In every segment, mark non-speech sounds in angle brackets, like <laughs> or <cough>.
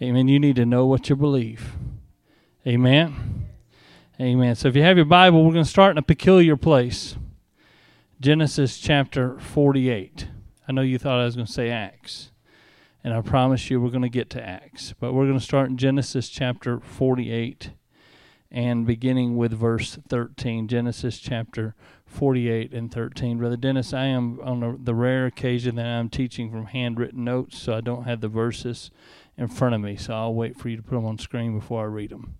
Amen. You need to know what you believe. Amen. Amen. So if you have your Bible, we're going to start in a peculiar place. Genesis chapter 48. I know you thought I was going to say Acts. And I promise you we're going to get to Acts. But we're going to start in Genesis chapter 48 and beginning with verse 13. Genesis chapter 48 and 13. Brother Dennis, I am on the rare occasion that I'm teaching from handwritten notes, so I don't have the verses in front of me, so I'll wait for you to put them on screen before I read them.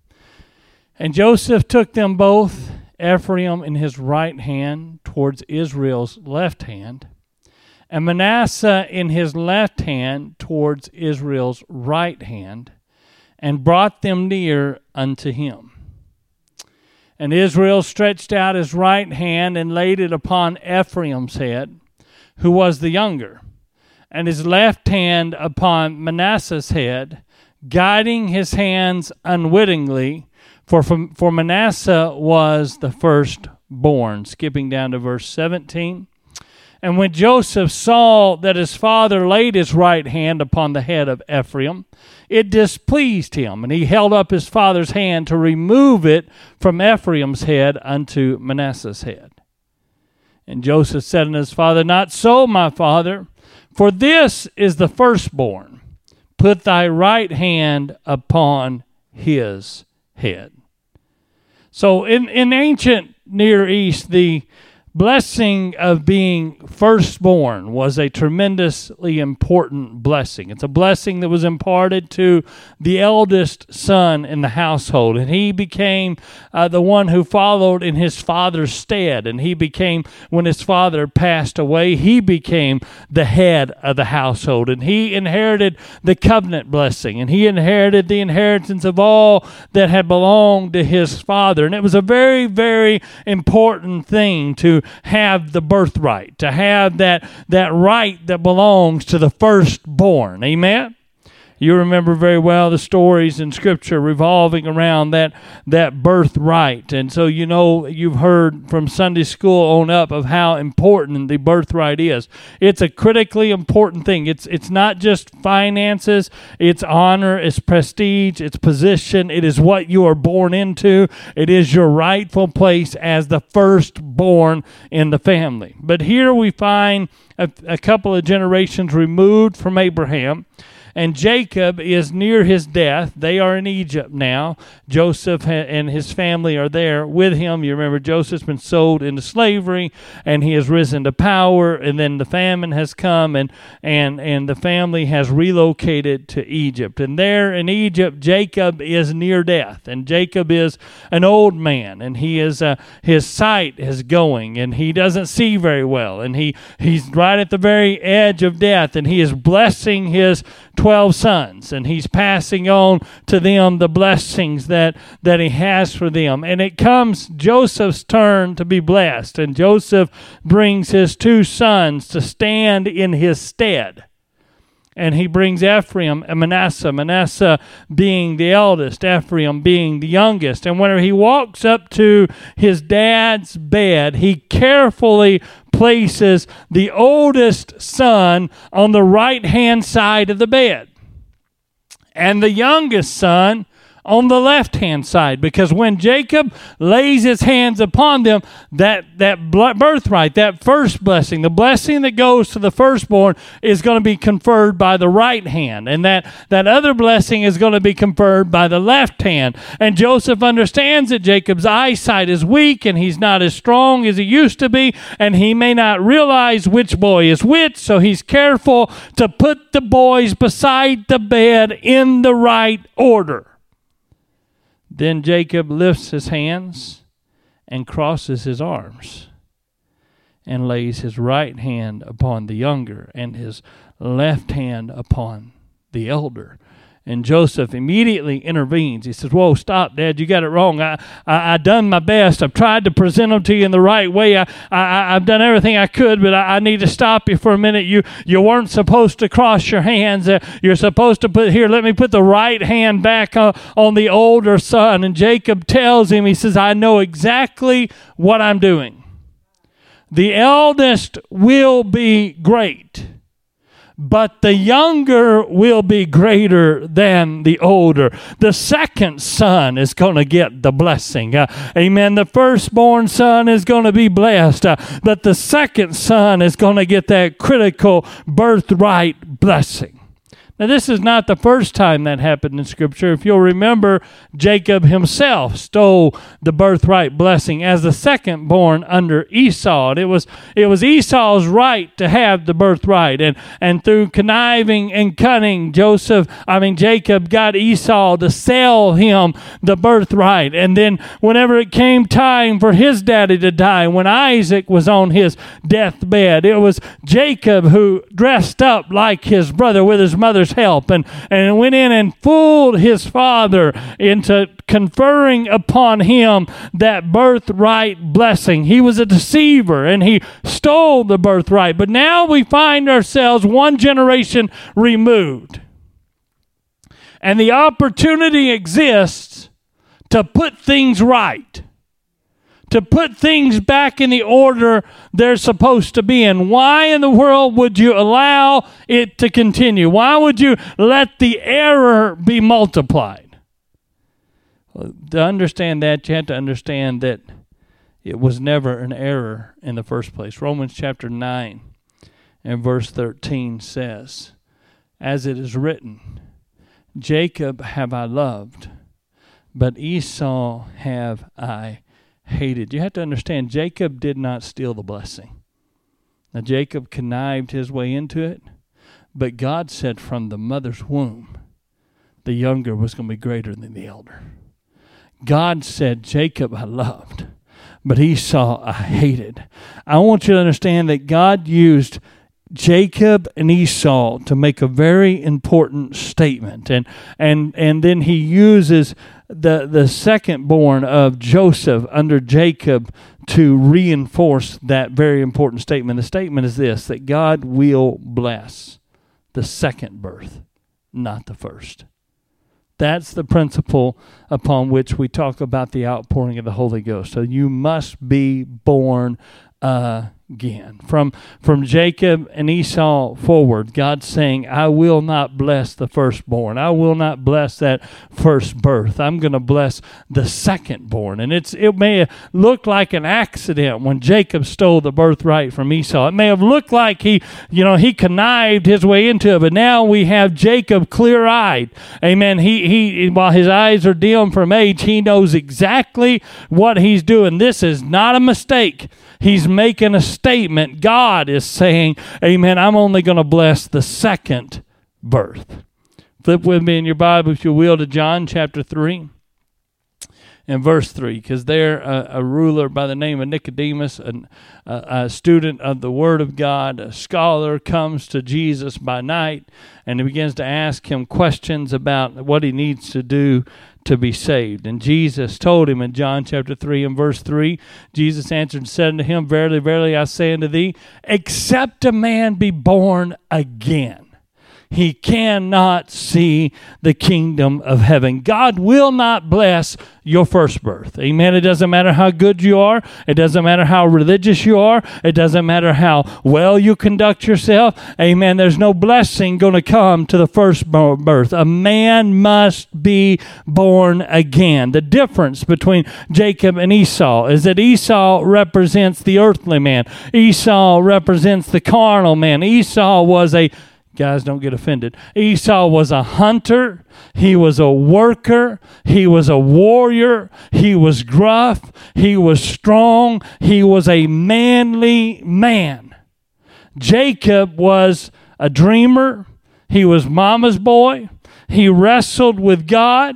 And Joseph took them both, Ephraim in his right hand towards Israel's left hand, and Manasseh in his left hand towards Israel's right hand, and brought them near unto him. And Israel stretched out his right hand and laid it upon Ephraim's head, who was the younger, and his left hand upon Manasseh's head, guiding his hands unwittingly, for, for Manasseh was the firstborn. Skipping down to verse 17. And when Joseph saw that his father laid his right hand upon the head of Ephraim, it displeased him, and he held up his father's hand to remove it from Ephraim's head unto Manasseh's head. And Joseph said unto his father, Not so, my father, for this is the firstborn. Put thy right hand upon his head. So in, in ancient Near East, the blessing of being firstborn was a tremendously important blessing. It's a blessing that was imparted to the eldest son in the household, and he became uh, the one who followed in his father's stead. And he became, when his father passed away, he became the head of the household, and he inherited the covenant blessing, and he inherited the inheritance of all that had belonged to his father. And it was a very, very important thing to have the birthright, to have that, that right that belongs to the firstborn. Amen? You remember very well the stories in Scripture revolving around that that birthright, and so you know you've heard from Sunday school on up of how important the birthright is. It's a critically important thing. It's it's not just finances, it's honor, it's prestige, it's position. It is what you are born into. It is your rightful place as the firstborn in the family. But here we find a, a couple of generations removed from Abraham and Jacob is near his death. They are in Egypt now. Joseph and his family are there with him. You remember Joseph's been sold into slavery and he has risen to power and then the famine has come and and and the family has relocated to Egypt. And there in Egypt Jacob is near death and Jacob is an old man and he is uh, his sight is going and he doesn't see very well and he he's right at the very edge of death and he is blessing his 12 sons and he's passing on to them the blessings that that he has for them and it comes Joseph's turn to be blessed and Joseph brings his two sons to stand in his stead and he brings Ephraim and Manasseh, Manasseh being the eldest, Ephraim being the youngest. And when he walks up to his dad's bed, he carefully places the oldest son on the right hand side of the bed. And the youngest son on the left hand side because when Jacob lays his hands upon them, that, that birthright, that first blessing, the blessing that goes to the firstborn is going to be conferred by the right hand. And that, that other blessing is going to be conferred by the left hand. And Joseph understands that Jacob's eyesight is weak and he's not as strong as he used to be, and he may not realize which boy is which, so he's careful to put the boys beside the bed in the right order. Then Jacob lifts his hands and crosses his arms and lays his right hand upon the younger and his left hand upon the elder. And Joseph immediately intervenes. He says, Whoa, stop, Dad. You got it wrong. I, I, I done my best. I've tried to present them to you in the right way. I, I, I've done everything I could, but I, I need to stop you for a minute. You, you weren't supposed to cross your hands. Uh, you're supposed to put, here, let me put the right hand back uh, on the older son. And Jacob tells him, He says, I know exactly what I'm doing. The eldest will be great but the younger will be greater than the older. The second son is going to get the blessing. Uh, amen. The firstborn son is going to be blessed, uh, but the second son is going to get that critical birthright blessing. Now, this is not the first time that happened in Scripture. If you'll remember, Jacob himself stole the birthright blessing as the second born under Esau. And it was it was Esau's right to have the birthright. And and through conniving and cunning, Joseph, I mean Jacob got Esau to sell him the birthright. And then whenever it came time for his daddy to die, when Isaac was on his deathbed, it was Jacob who dressed up like his brother with his mother father's help and, and went in and fooled his father into conferring upon him that birthright blessing. He was a deceiver and he stole the birthright. But now we find ourselves one generation removed. And the opportunity exists to put things right to put things back in the order they're supposed to be in. Why in the world would you allow it to continue? Why would you let the error be multiplied? Well, to understand that, you have to understand that it was never an error in the first place. Romans chapter 9 and verse 13 says, As it is written, Jacob have I loved, but Esau have I hated. You have to understand, Jacob did not steal the blessing. Now, Jacob connived his way into it, but God said from the mother's womb, the younger was going to be greater than the elder. God said, Jacob I loved, but Esau I hated. I want you to understand that God used Jacob and Esau to make a very important statement. And and and then he uses the the second born of Joseph under Jacob to reinforce that very important statement. The statement is this that God will bless the second birth, not the first. That's the principle upon which we talk about the outpouring of the Holy Ghost. So you must be born uh, again. From from Jacob and Esau forward, God's saying, I will not bless the firstborn. I will not bless that first birth. I'm going to bless the secondborn. And it's it may look like an accident when Jacob stole the birthright from Esau. It may have looked like he, you know, he connived his way into it, but now we have Jacob clear-eyed. Amen. He he while his eyes are dim from age, he knows exactly what he's doing. This is not a mistake. He's making a statement. God is saying, Amen, I'm only going to bless the second birth. Flip with me in your Bible, if you will, to John chapter 3 and verse 3 because there a, a, ruler by the name of nicodemus an, a, a, student of the word of god a scholar comes to jesus by night and he begins to ask him questions about what he needs to do to be saved. And Jesus told him in John chapter 3 and verse 3 Jesus answered and said unto him, Verily, verily, I say unto thee, except a man be born again he cannot see the kingdom of heaven. God will not bless your first birth. Amen. It doesn't matter how good you are, it doesn't matter how religious you are, it doesn't matter how well you conduct yourself. Amen. There's no blessing going to come to the first birth. A man must be born again. The difference between Jacob and Esau is that Esau represents the earthly man, Esau represents the carnal man. Esau was a Guys, don't get offended. Esau was a hunter, he was a worker, he was a warrior, he was gruff, he was strong, he was a manly man. Jacob was a dreamer, he was mama's boy, he wrestled with God,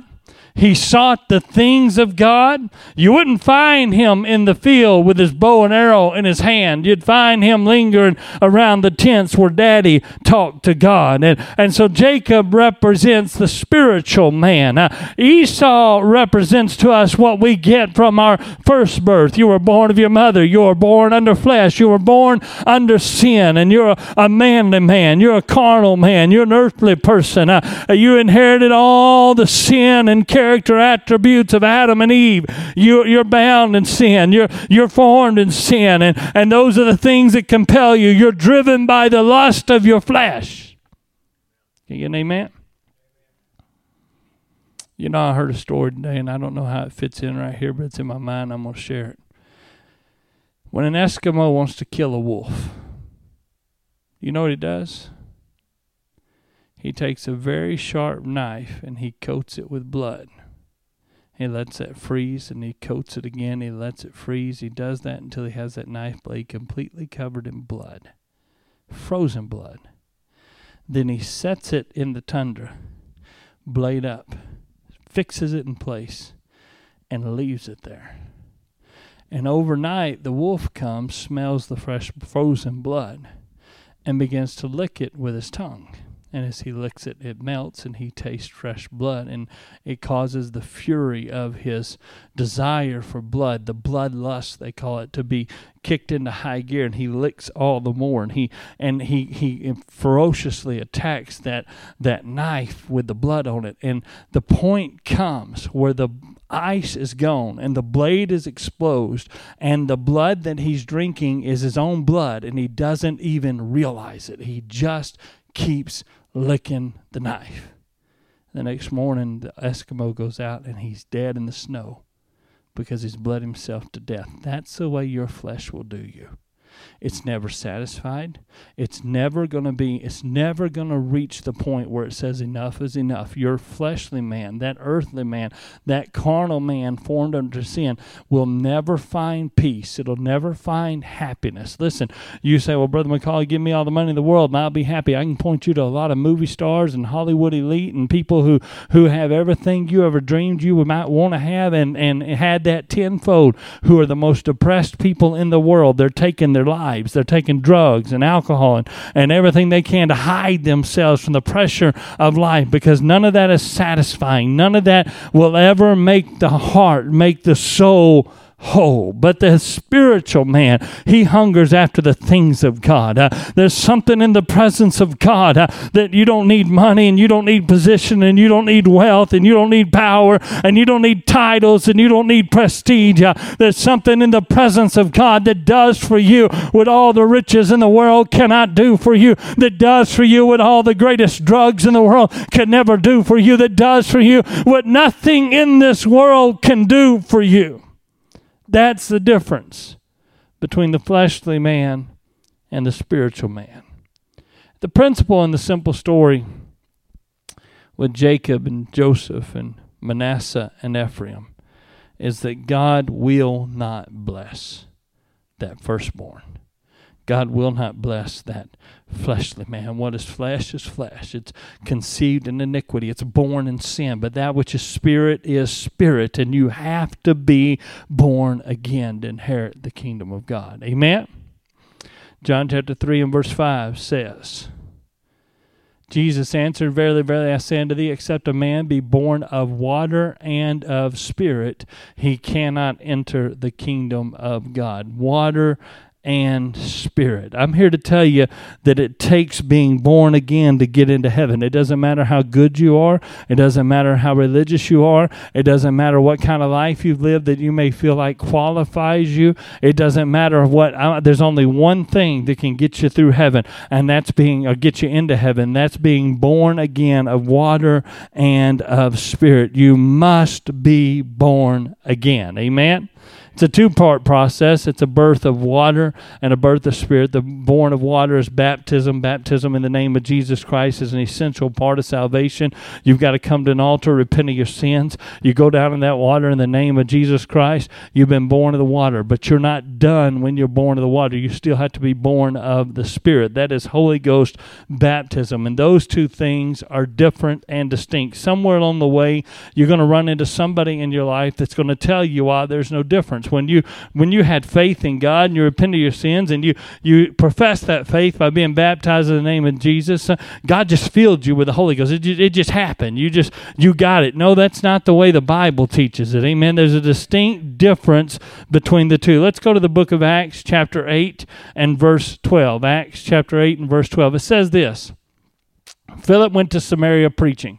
he sought the things of God. You wouldn't find him in the field with his bow and arrow in his hand. You'd find him lingering around the tents where daddy talked to God. And, and so Jacob represents the spiritual man. Esau represents to us what we get from our first birth. You were born of your mother. You were born under flesh. You were born under sin. And you're a, a manly man. You're a carnal man. You're an earthly person. Uh, you inherited all the sin and character character attributes of Adam and Eve. You, you're bound in sin. You're, you're formed in sin. And, and those are the things that compel you. You're driven by the lust of your flesh. Can you get an amen? You know, I heard a story today, and I don't know how it fits in right here, but it's in my mind. I'm going to share it. When an Eskimo wants to kill a wolf, you know what he does? He takes a very sharp knife and he coats it with blood. He lets it freeze and he coats it again. He lets it freeze. He does that until he has that knife blade completely covered in blood, frozen blood. Then he sets it in the tundra, blade up, fixes it in place, and leaves it there. And overnight, the wolf comes, smells the fresh frozen blood, and begins to lick it with his tongue. And as he licks it, it melts and he tastes fresh blood. And it causes the fury of his desire for blood, the bloodlust, they call it, to be kicked into high gear. And he licks all the more. And he and he, he ferociously attacks that, that knife with the blood on it. And the point comes where the ice is gone and the blade is exposed and the blood that he's drinking is his own blood and he doesn't even realize it he just keeps licking the knife. The next morning, the Eskimo goes out and he's dead in the snow because he's bled himself to death. That's the way your flesh will do you. It's never satisfied. It's never going to be, it's never going to reach the point where it says enough is enough. Your fleshly man, that earthly man, that carnal man formed under sin will never find peace. It'll never find happiness. Listen, you say, well, Brother McCauley, give me all the money in the world and I'll be happy. I can point you to a lot of movie stars and Hollywood elite and people who, who have everything you ever dreamed you might want to have and, and had that tenfold, who are the most depressed people in the world. They're taking their lives. They're taking drugs and alcohol and, and everything they can to hide themselves from the pressure of life because none of that is satisfying. None of that will ever make the heart, make the soul whole. But the spiritual man, he hungers after the things of God. Uh, there's something in the presence of God uh, that you don't need money and you don't need position and you don't need wealth and you don't need power and you don't need titles and you don't need prestige. Uh, there's something in the presence of God that does for you what all the riches in the world cannot do for you, that does for you what all the greatest drugs in the world can never do for you, that does for you what nothing in this world can do for you. That's the difference between the fleshly man and the spiritual man. The principle in the simple story with Jacob and Joseph and Manasseh and Ephraim is that God will not bless that firstborn. God will not bless that fleshly man. What is flesh is flesh. It's conceived in iniquity. It's born in sin. But that which is spirit is spirit. And you have to be born again to inherit the kingdom of God. Amen? John chapter 3 and verse 5 says, Jesus answered, Verily, verily, I say unto thee, except a man be born of water and of spirit, he cannot enter the kingdom of God. Water and spirit. I'm here to tell you that it takes being born again to get into heaven. It doesn't matter how good you are, it doesn't matter how religious you are, it doesn't matter what kind of life you've lived that you may feel like qualifies you. It doesn't matter what uh, there's only one thing that can get you through heaven, and that's being or get you into heaven. That's being born again of water and of spirit. You must be born again. Amen. It's a two part process. It's a birth of water and a birth of spirit. The born of water is baptism. Baptism in the name of Jesus Christ is an essential part of salvation. You've got to come to an altar, repent of your sins. You go down in that water in the name of Jesus Christ. You've been born of the water, but you're not done when you're born of the water. You still have to be born of the Spirit. That is Holy Ghost baptism. And those two things are different and distinct. Somewhere along the way, you're going to run into somebody in your life that's going to tell you why there's no difference when you when you had faith in God and you repented of your sins and you you professed that faith by being baptized in the name of Jesus, uh, God just filled you with the Holy Ghost. It, it just happened. You just you got it. No, that's not the way the Bible teaches it. Amen. There's a distinct difference between the two. Let's go to the book of Acts chapter 8 and verse 12. Acts chapter 8 and verse 12. It says this. Philip went to Samaria preaching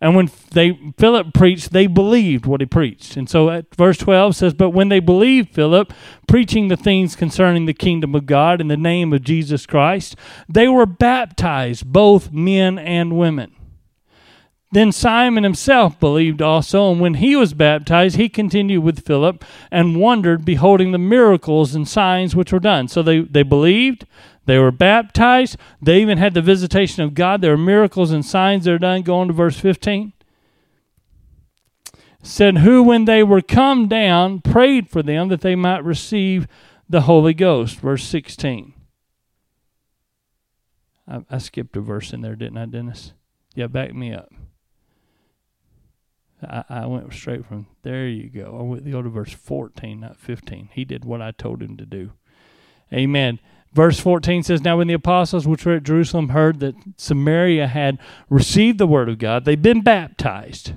And when they Philip preached, they believed what he preached. And so at verse 12 says, But when they believed Philip, preaching the things concerning the kingdom of God in the name of Jesus Christ, they were baptized, both men and women. Then Simon himself believed also, and when he was baptized, he continued with Philip and wondered, beholding the miracles and signs which were done. So they, they believed, they were baptized, they even had the visitation of God. There are miracles and signs that are done. Go on to verse 15. Said, Who, when they were come down, prayed for them that they might receive the Holy Ghost. Verse 16. I, I skipped a verse in there, didn't I, Dennis? Yeah, back me up. I, I went straight from there. You go. I went go to verse 14, not 15. He did what I told him to do. Amen. Verse 14 says, Now when the apostles which were at Jerusalem heard that Samaria had received the word of God, they'd been baptized.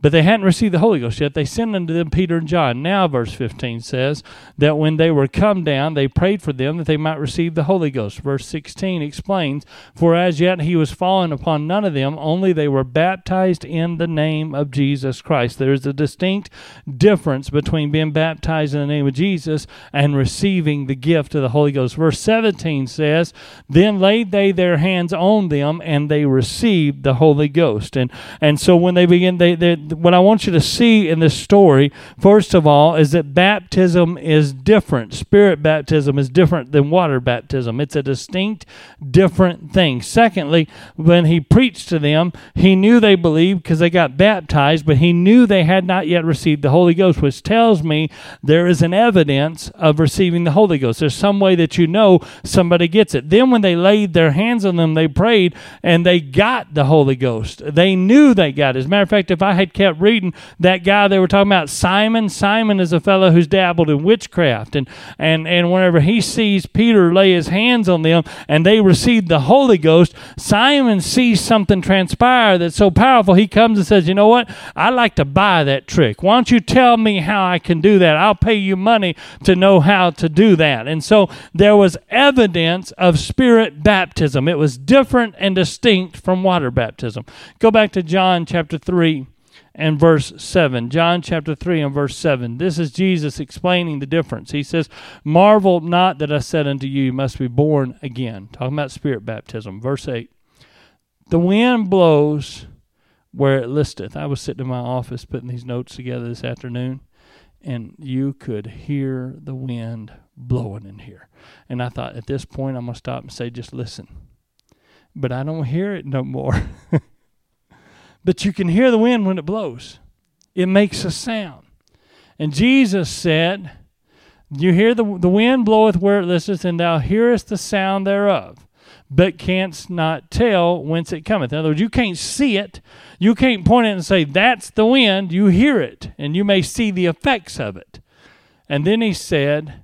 But they hadn't received the Holy Ghost yet. They sent unto them Peter and John. Now, verse 15 says that when they were come down, they prayed for them that they might receive the Holy Ghost. Verse 16 explains, For as yet he was fallen upon none of them, only they were baptized in the name of Jesus Christ. There is a distinct difference between being baptized in the name of Jesus and receiving the gift of the Holy Ghost. Verse 17 says, Then laid they their hands on them, and they received the Holy Ghost. And, and so when they begin, they, they what I want you to see in this story, first of all, is that baptism is different. Spirit baptism is different than water baptism. It's a distinct, different thing. Secondly, when he preached to them, he knew they believed because they got baptized, but he knew they had not yet received the Holy Ghost, which tells me there is an evidence of receiving the Holy Ghost. There's some way that you know somebody gets it. Then when they laid their hands on them, they prayed and they got the Holy Ghost. They knew they got it. As a matter of fact, if I had kept reading that guy they were talking about, Simon. Simon is a fellow who's dabbled in witchcraft, and and and whenever he sees Peter lay his hands on them and they receive the Holy Ghost, Simon sees something transpire that's so powerful. He comes and says, "You know what? I'd like to buy that trick. Why don't you tell me how I can do that? I'll pay you money to know how to do that." And so there was evidence of spirit baptism. It was different and distinct from water baptism. Go back to John chapter 3 and verse 7. John chapter 3 and verse 7. This is Jesus explaining the difference. He says, Marvel not that I said unto you, you must be born again. Talking about spirit baptism. Verse 8. The wind blows where it listeth. I was sitting in my office putting these notes together this afternoon, and you could hear the wind blowing in here. And I thought, at this point, I'm going to stop and say, just listen. But I don't hear it no more. <laughs> but you can hear the wind when it blows. It makes a sound. And Jesus said, You hear the, the wind bloweth where it listeth, and thou hearest the sound thereof, but canst not tell whence it cometh. In other words, you can't see it. You can't point it and say, That's the wind. You hear it, and you may see the effects of it. And then he said,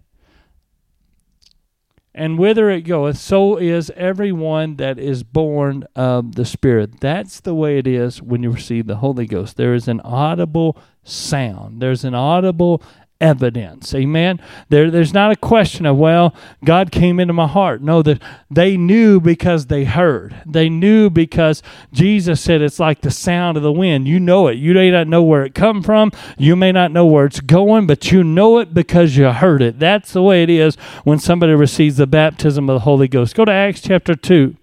and whither it goeth, so is every one that is born of the Spirit. That's the way it is when you receive the Holy Ghost. There is an audible sound, there's an audible evidence. Amen. There, there's not a question of, well, God came into my heart. No, that they knew because they heard. They knew because Jesus said it's like the sound of the wind. You know it. You may not know where it come from. You may not know where it's going, but you know it because you heard it. That's the way it is when somebody receives the baptism of the Holy Ghost. Go to Acts chapter 2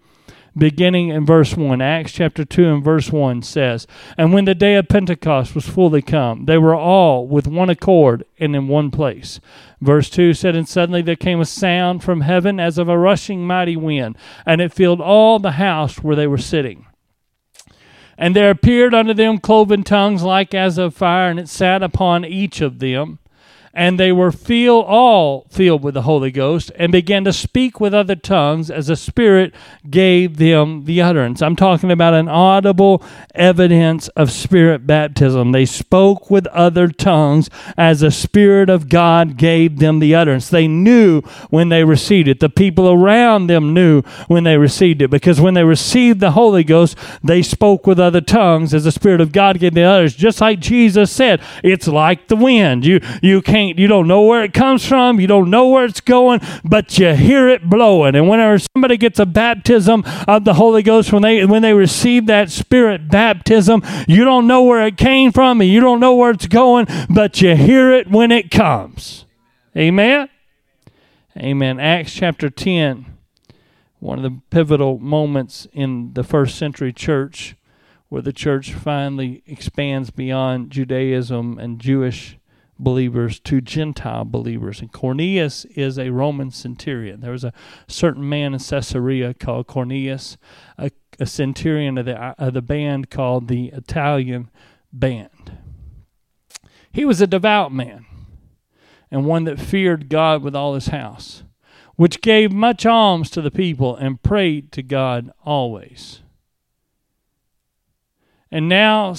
beginning in verse 1. Acts chapter 2 and verse 1 says, And when the day of Pentecost was fully come, they were all with one accord and in one place. Verse 2 said, And suddenly there came a sound from heaven as of a rushing mighty wind, and it filled all the house where they were sitting. And there appeared unto them cloven tongues like as of fire, and it sat upon each of them and they were filled all filled with the Holy Ghost and began to speak with other tongues as the Spirit gave them the utterance. I'm talking about an audible evidence of Spirit baptism. They spoke with other tongues as the Spirit of God gave them the utterance. They knew when they received it. The people around them knew when they received it because when they received the Holy Ghost, they spoke with other tongues as the Spirit of God gave the utterance. Just like Jesus said, it's like the wind. You you can't you don't know where it comes from, you don't know where it's going, but you hear it blowing. And whenever somebody gets a baptism of the Holy Ghost, when they when they receive that spirit baptism, you don't know where it came from and you don't know where it's going, but you hear it when it comes. Amen. Amen. Acts chapter 10, one of the pivotal moments in the first century church where the church finally expands beyond Judaism and Jewish believers to Gentile believers. And Cornelius is a Roman centurion. There was a certain man in Caesarea called Cornelius, a, a centurion of the, of the band called the Italian Band. He was a devout man and one that feared God with all his house, which gave much alms to the people and prayed to God always. And now,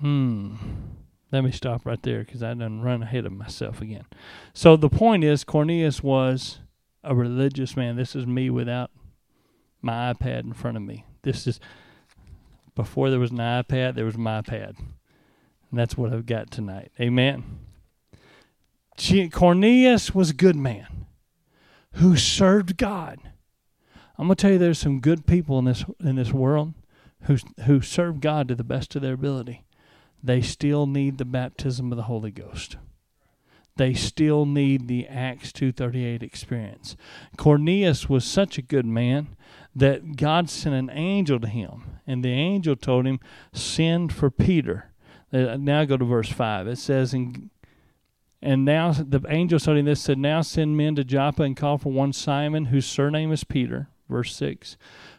hmm, let me stop right there because I done run ahead of myself again. So the point is, Cornelius was a religious man. This is me without my iPad in front of me. This is before there was an iPad, there was my iPad. And that's what I've got tonight. Amen. Cornelius was a good man who served God. I'm going to tell you there's some good people in this in this world who, who serve God to the best of their ability, they still need the baptism of the Holy Ghost. They still need the Acts 2:38 experience. Cornelius was such a good man that God sent an angel to him, and the angel told him, "Send for Peter." Uh, now go to verse five. It says, "And and now the angel told him this said, Now send men to Joppa and call for one Simon, whose surname is Peter. Verse 6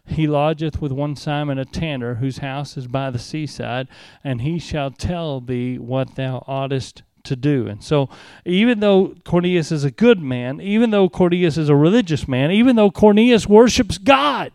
He lodgeth with one Simon a tanner, whose house is by the seaside, and he shall tell thee what thou oughtest to do. And so, even though Cornelius is a good man, even though Cornelius is a religious man, even though Cornelius worships God,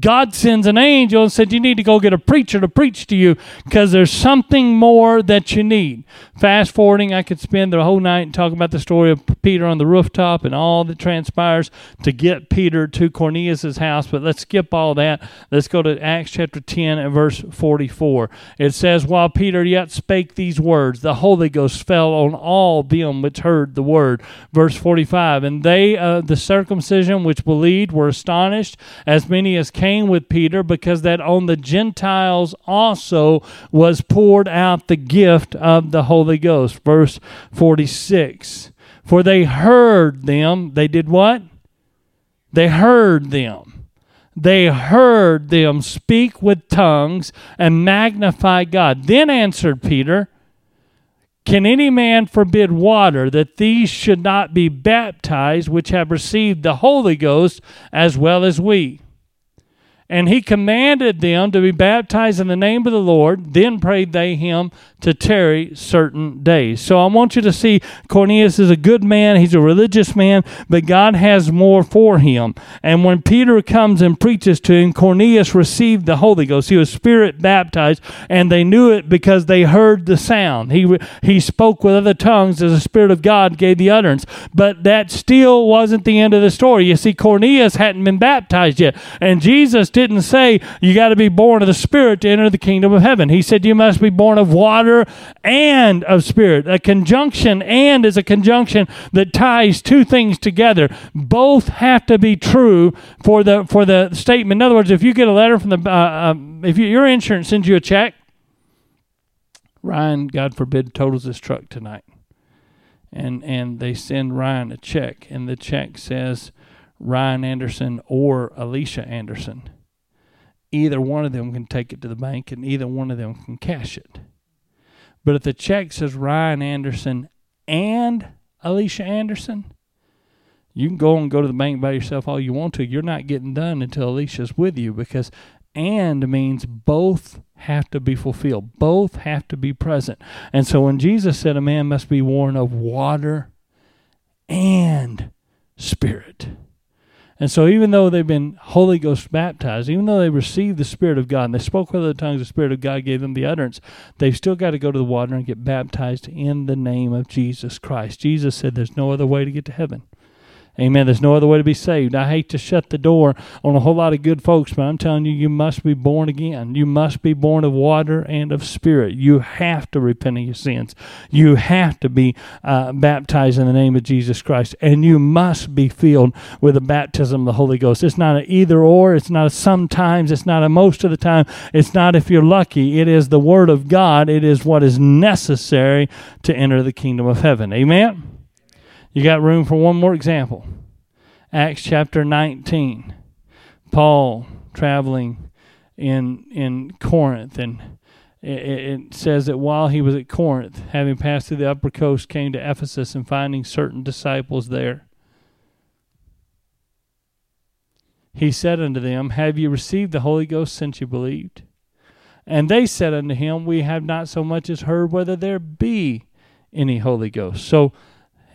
God sends an angel and said, You need to go get a preacher to preach to you because there's something more that you need. Fast forwarding, I could spend the whole night and talk about the story of Peter on the rooftop and all that transpires to get Peter to Cornelius' house, but let's skip all that. Let's go to Acts chapter 10 and verse 44. It says, While Peter yet spake these words, the Holy Ghost fell on all them which heard the word. Verse 45 And they uh, the circumcision which believed were astonished, as many as came with Peter because that on the Gentiles also was poured out the gift of the Holy Ghost. Verse 46. For they heard them, they did what? They heard them. They heard them speak with tongues and magnify God. Then answered Peter, can any man forbid water that these should not be baptized which have received the Holy Ghost as well as we? And he commanded them to be baptized in the name of the Lord. Then prayed they him to tarry certain days. So I want you to see Cornelius is a good man. He's a religious man, but God has more for him. And when Peter comes and preaches to him, Cornelius received the Holy Ghost. He was spirit baptized, and they knew it because they heard the sound. He, he spoke with other tongues as the Spirit of God gave the utterance. But that still wasn't the end of the story. You see, Cornelius hadn't been baptized yet. And Jesus did didn't say you got to be born of the Spirit to enter the kingdom of heaven. He said you must be born of water and of Spirit. A conjunction and is a conjunction that ties two things together. Both have to be true for the for the statement. In other words, if you get a letter from the uh, um, if you, your insurance sends you a check, Ryan, God forbid, totals his truck tonight and and they send Ryan a check, and the check says Ryan Anderson or Alicia Anderson either one of them can take it to the bank and either one of them can cash it. But if the check says Ryan Anderson and Alicia Anderson, you can go and go to the bank by yourself all you want to. You're not getting done until Alicia's with you because and means both have to be fulfilled. Both have to be present. And so when Jesus said a man must be born of water and spirit, and so, even though they've been Holy Ghost baptized, even though they received the Spirit of God and they spoke with other tongues, the Spirit of God gave them the utterance, they've still got to go to the water and get baptized in the name of Jesus Christ. Jesus said there's no other way to get to heaven Amen. There's no other way to be saved. I hate to shut the door on a whole lot of good folks, but I'm telling you, you must be born again. You must be born of water and of spirit. You have to repent of your sins. You have to be uh, baptized in the name of Jesus Christ, and you must be filled with the baptism of the Holy Ghost. It's not an either or. It's not a sometimes. It's not a most of the time. It's not if you're lucky. It is the Word of God. It is what is necessary to enter the kingdom of heaven. Amen. You got room for one more example. Acts chapter 19. Paul traveling in in Corinth and it, says that while he was at Corinth, having passed through the upper coast, came to Ephesus and finding certain disciples there. He said unto them, Have you received the Holy Ghost since you believed? And they said unto him, We have not so much as heard whether there be any Holy Ghost. So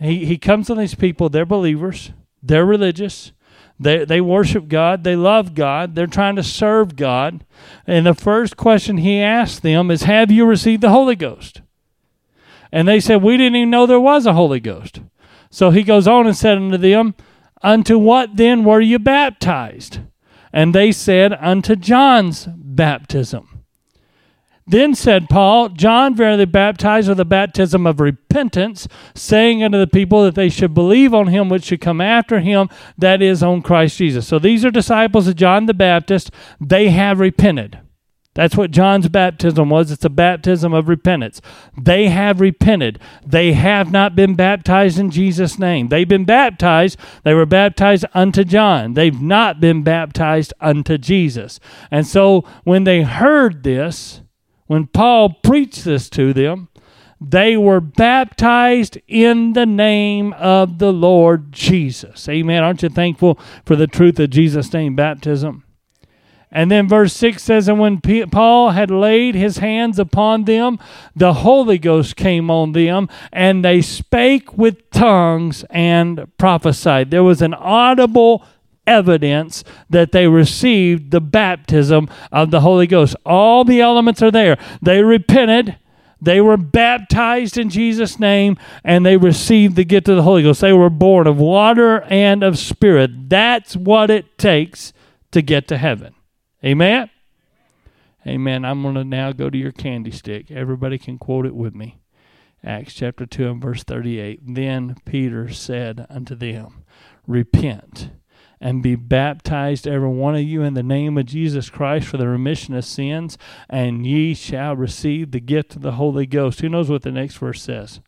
he, he comes to these people, they're believers, they're religious, they, they worship God, they love God, they're trying to serve God. And the first question he asks them is, Have you received the Holy Ghost? And they said, We didn't even know there was a Holy Ghost. So he goes on and said unto them, Unto what then were you baptized? And they said, Unto John's baptism. Then said Paul, John verily baptized with the baptism of repentance, saying unto the people that they should believe on him which should come after him, that is, on Christ Jesus. So these are disciples of John the Baptist. They have repented. That's what John's baptism was. It's a baptism of repentance. They have repented. They have not been baptized in Jesus' name. They've been baptized. They were baptized unto John. They've not been baptized unto Jesus. And so when they heard this, when Paul preached this to them, they were baptized in the name of the Lord Jesus. Amen. Aren't you thankful for the truth of Jesus' name baptism? And then verse 6 says, And when Paul had laid his hands upon them, the Holy Ghost came on them, and they spake with tongues and prophesied. There was an audible evidence that they received the baptism of the Holy Ghost. All the elements are there. They repented. They were baptized in Jesus' name and they received the gift of the Holy Ghost. They were born of water and of spirit. That's what it takes to get to heaven. Amen? Amen. I'm going to now go to your candy stick. Everybody can quote it with me. Acts chapter 2 and verse 38. Then Peter said unto them, Repent and be baptized, every one of you, in the name of Jesus Christ for the remission of sins, and ye shall receive the gift of the Holy Ghost. Who knows what the next verse says?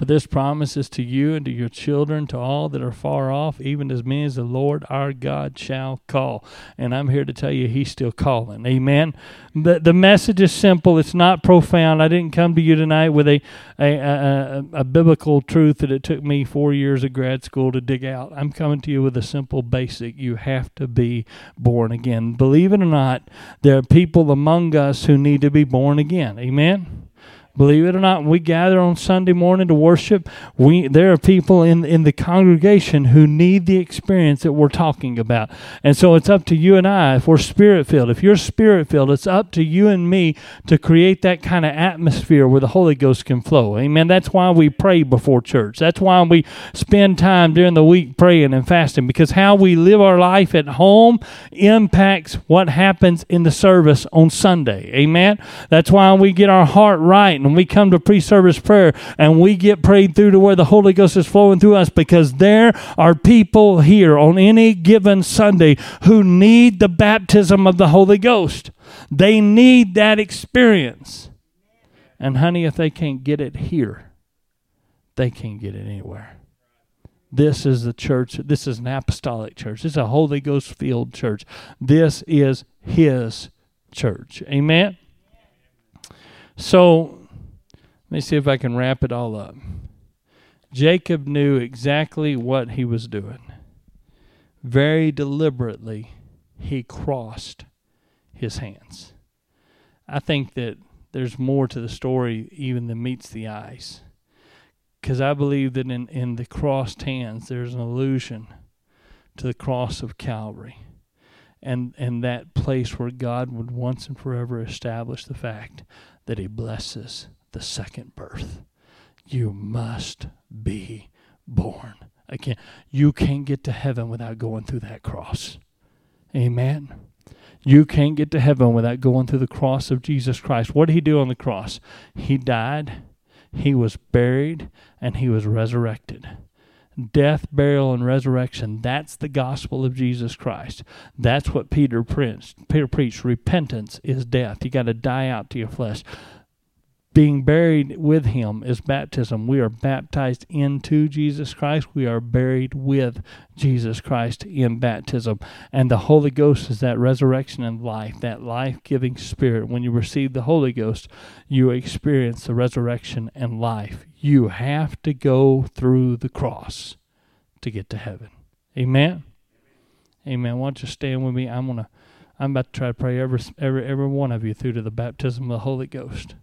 For this promise is to you and to your children, to all that are far off, even as many as the Lord our God shall call. And I'm here to tell you, He's still calling. Amen. The, the message is simple, it's not profound. I didn't come to you tonight with a, a, a, a biblical truth that it took me four years of grad school to dig out. I'm coming to you with a simple basic. You have to be born again. Believe it or not, there are people among us who need to be born again. Amen. Believe it or not, we gather on Sunday morning to worship. We there are people in in the congregation who need the experience that we're talking about, and so it's up to you and I. If we're spirit filled, if you're spirit filled, it's up to you and me to create that kind of atmosphere where the Holy Ghost can flow. Amen. That's why we pray before church. That's why we spend time during the week praying and fasting because how we live our life at home impacts what happens in the service on Sunday. Amen. That's why we get our heart right and we come to pre service prayer and we get prayed through to where the Holy Ghost is flowing through us because there are people here on any given Sunday who need the baptism of the Holy Ghost. They need that experience. And, honey, if they can't get it here, they can't get it anywhere. This is the church. This is an apostolic church. This is a Holy Ghost filled church. This is His church. Amen? So let me see if I can wrap it all up. Jacob knew exactly what he was doing. Very deliberately, he crossed his hands. I think that there's more to the story even than meets the eyes. Because I believe that in, in the crossed hands, there's an allusion to the cross of Calvary and, and that place where God would once and forever establish the fact that He blesses the second birth. You must be born again. You can't get to heaven without going through that cross. Amen. You can't get to heaven without going through the cross of Jesus Christ. What did he do on the cross? He died, he was buried, and he was resurrected. Death, burial, and resurrection. That's the gospel of Jesus Christ. That's what Peter preached. Peter preached. Repentance is death. You got to die out to your flesh being buried with him is baptism. We are baptized into Jesus Christ. We are buried with Jesus Christ in baptism. And the Holy Ghost is that resurrection and life, that life giving spirit. When you receive the Holy Ghost, you experience the resurrection and life. You have to go through the cross to get to heaven. Amen. Amen. Why don't you stand with me? I'm gonna I'm about to try to pray every every every one of you through to the baptism of the Holy Ghost.